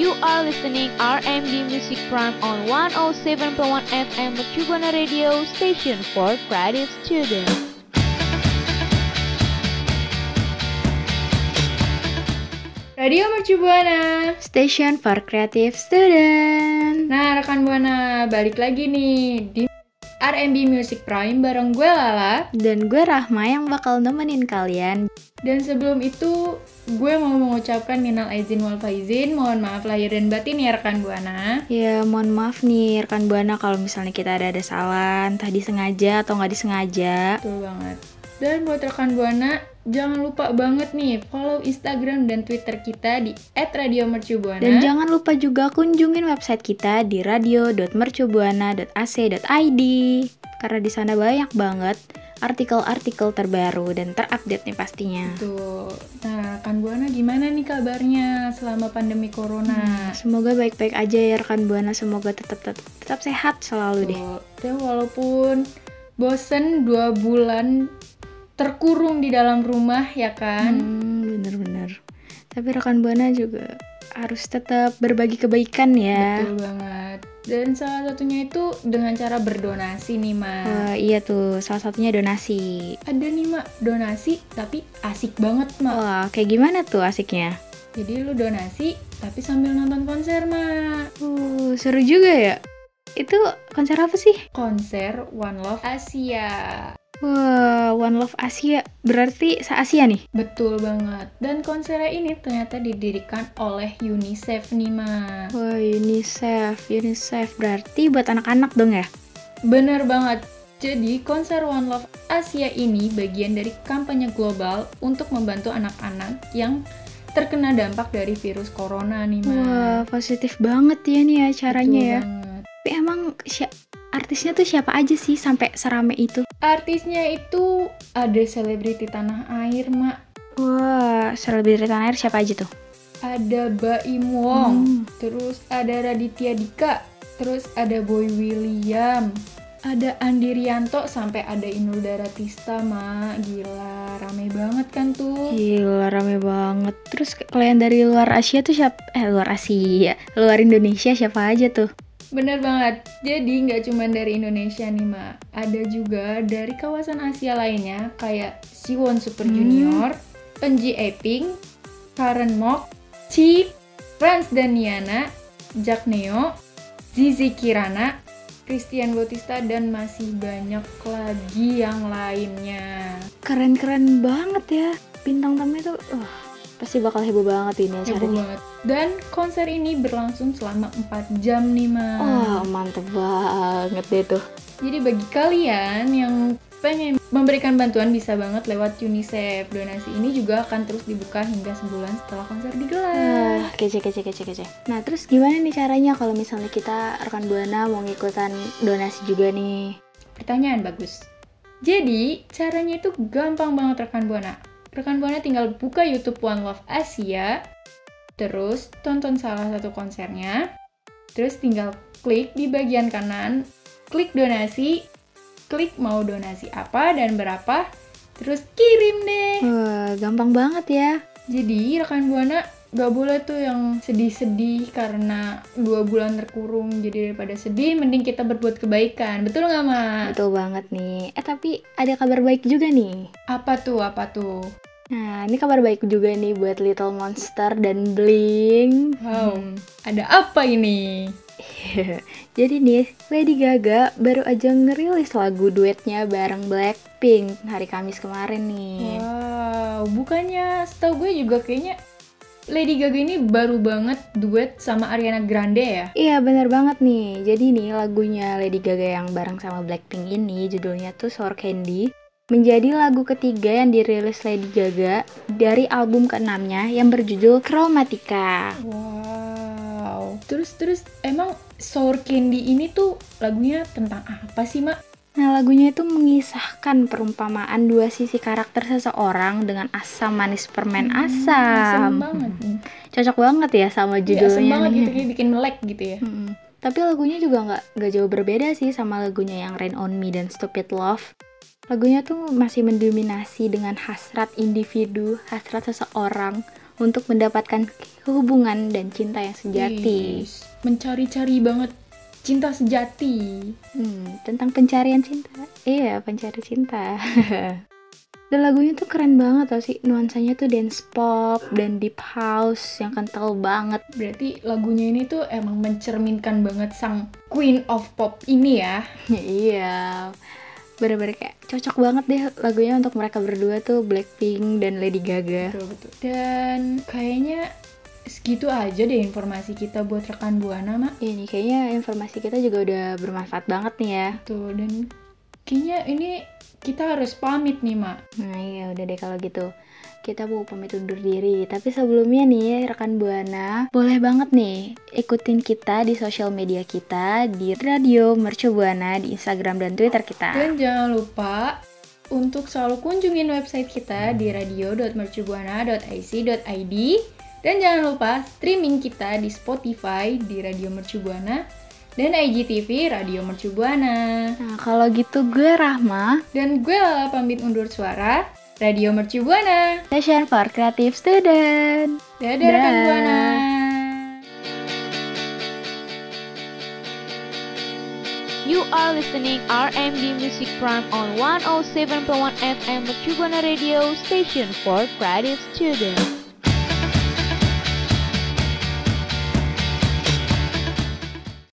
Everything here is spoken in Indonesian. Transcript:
You are listening RMB Music Prime on 107.1 FM Mercubuana Radio Station for Creative Students. Radio Mercu Buana. Station for Creative Student. Nah, rekan Buana, balik lagi nih di RMB Music Prime bareng gue Lala. Dan gue Rahma yang bakal nemenin kalian. Dan sebelum itu, gue mau mengucapkan minal aizin wal faizin, mohon maaf lahir dan batin ya rekan Buana. Ya, mohon maaf nih rekan Buana kalau misalnya kita ada ada salah, entah disengaja atau nggak disengaja. Betul banget. Dan buat rekan Buana, jangan lupa banget nih follow Instagram dan Twitter kita di @radiomercubuana. Dan jangan lupa juga kunjungin website kita di radio.mercubuana.ac.id karena di sana banyak banget artikel-artikel terbaru dan terupdate nih pastinya. Tuh. Nah, rekan Buana gimana nih kabarnya selama pandemi corona? Semoga baik-baik aja ya rekan Buana, semoga tetap tetap, tetap sehat selalu deh. Tuh. Dan walaupun bosen dua bulan terkurung di dalam rumah ya kan? Hmm, bener-bener. Tapi rekan Buana juga harus tetap berbagi kebaikan ya. Betul banget. Dan salah satunya itu dengan cara berdonasi nih, Ma. Wah, iya tuh, salah satunya donasi. Ada nih, Ma, donasi tapi asik banget, Ma. Wah, kayak gimana tuh asiknya? Jadi lu donasi tapi sambil nonton konser, Ma. Uh, seru juga ya. Itu konser apa sih? Konser One Love Asia. Wah, One Love Asia. Berarti se-Asia nih? Betul banget. Dan konsernya ini ternyata didirikan oleh UNICEF nih, Ma. Wah, UNICEF. UNICEF berarti buat anak-anak dong ya? Bener banget. Jadi, konser One Love Asia ini bagian dari kampanye global untuk membantu anak-anak yang terkena dampak dari virus corona nih, Ma. Wah, positif banget ya nih acaranya Betul ya. banget. Tapi emang si- artisnya tuh siapa aja sih sampai serame itu? Artisnya itu ada selebriti tanah air, Mak. Wah, selebriti tanah air siapa aja tuh? Ada Baim Wong, Hmm. terus ada Raditya Dika, terus ada Boy William, ada Andi Rianto, sampai ada Inul Daratista, Mak. Gila, rame banget kan tuh. Gila rame banget. Terus kalian dari luar Asia tuh siapa? Eh luar Asia, luar Indonesia siapa aja tuh? Bener banget. Jadi nggak cuma dari Indonesia nih, Mak. Ada juga dari kawasan Asia lainnya kayak Siwon Super Hmm. Junior, Enji Eping, Karen Mok, Chi, Rans Daniana, Jack Neo, Zizi Kirana, Christian Bautista, dan masih banyak lagi yang lainnya. Keren-keren banget ya. Bintang tamunya tuh, wah, pasti bakal heboh banget ini Heboh acaranya. banget. Dan konser ini berlangsung selama 4 jam nih, Mak. Wah, mantep banget deh tuh. Jadi bagi kalian yang pengen memberikan bantuan bisa banget lewat UNICEF. Donasi ini juga akan terus dibuka hingga sebulan setelah konser digelar. Ah, kece, kece, kece, kece. Nah, terus gimana nih caranya kalau misalnya kita rekan Buana mau ngikutan donasi juga nih? Pertanyaan bagus. Jadi, caranya itu gampang banget rekan Buana. Rekan Buana tinggal buka YouTube One Love Asia, terus tonton salah satu konsernya, terus tinggal klik di bagian kanan, klik donasi, klik mau donasi apa dan berapa, terus kirim deh. Wah, gampang banget ya. Jadi rekan buana gak boleh tuh yang sedih-sedih karena dua bulan terkurung. Jadi daripada sedih, mending kita berbuat kebaikan. Betul nggak ma? Betul banget nih. Eh, tapi ada kabar baik juga nih. Apa tuh? Apa tuh? Nah, ini kabar baik juga nih buat Little Monster dan Blink. Wow, Hmm. ada apa ini? Jadi nih, Lady Gaga baru aja ngerilis lagu duetnya bareng Blackpink hari Kamis kemarin nih. Wow, bukannya setahu gue juga kayaknya Lady Gaga ini baru banget duet sama Ariana Grande ya? Iya bener banget nih. Jadi nih lagunya Lady Gaga yang bareng sama Blackpink ini judulnya tuh Sour Candy menjadi lagu ketiga yang dirilis Lady Gaga dari album keenamnya yang berjudul Chromatica. Wow. Terus terus emang Sour Candy ini tuh lagunya tentang apa sih mak? Nah lagunya itu mengisahkan perumpamaan dua sisi karakter seseorang dengan asam manis permen Hmm, asam. banget. Cocok banget ya sama asem judulnya banget nih. gitu bikin melek gitu ya. Mm-mm. Tapi lagunya juga nggak nggak jauh berbeda sih sama lagunya yang Rain on Me dan Stupid Love. Lagunya tuh masih mendominasi dengan hasrat individu, hasrat seseorang untuk mendapatkan hubungan dan cinta yang sejati. Yes, mencari-cari banget cinta sejati. Hmm, tentang pencarian cinta. Iya, pencari cinta. dan lagunya tuh keren banget tau sih. Nuansanya tuh dance pop dan deep house yang kental banget. Berarti lagunya ini tuh emang mencerminkan banget sang queen of pop ini ya. iya. Bener-bener kayak cocok banget deh lagunya untuk mereka berdua tuh Blackpink dan Lady Gaga. Betul betul. Dan kayaknya segitu aja deh informasi kita buat rekan buana mak. Iya nih kayaknya informasi kita juga udah bermanfaat banget nih ya. Tuh dan kayaknya ini kita harus pamit nih mak. Nah iya udah deh kalau gitu kita mau pamit undur diri. Tapi sebelumnya nih rekan Buana, boleh banget nih ikutin kita di sosial media kita di Radio Mercu Buana di Instagram dan Twitter kita. Dan jangan lupa untuk selalu kunjungin website kita di radio.mercubuana.ic.id dan jangan lupa streaming kita di Spotify di Radio Mercubuana dan IGTV Radio Mercubuana. Nah kalau gitu gue Rahma, Dan gue Lala pamit undur suara. Radio Mercubuana. Session for Creative Student. Dadah rekan. Buana. You are listening RMD Music Prime on 107.1 FM Mercubuana Radio Station for Creative Students.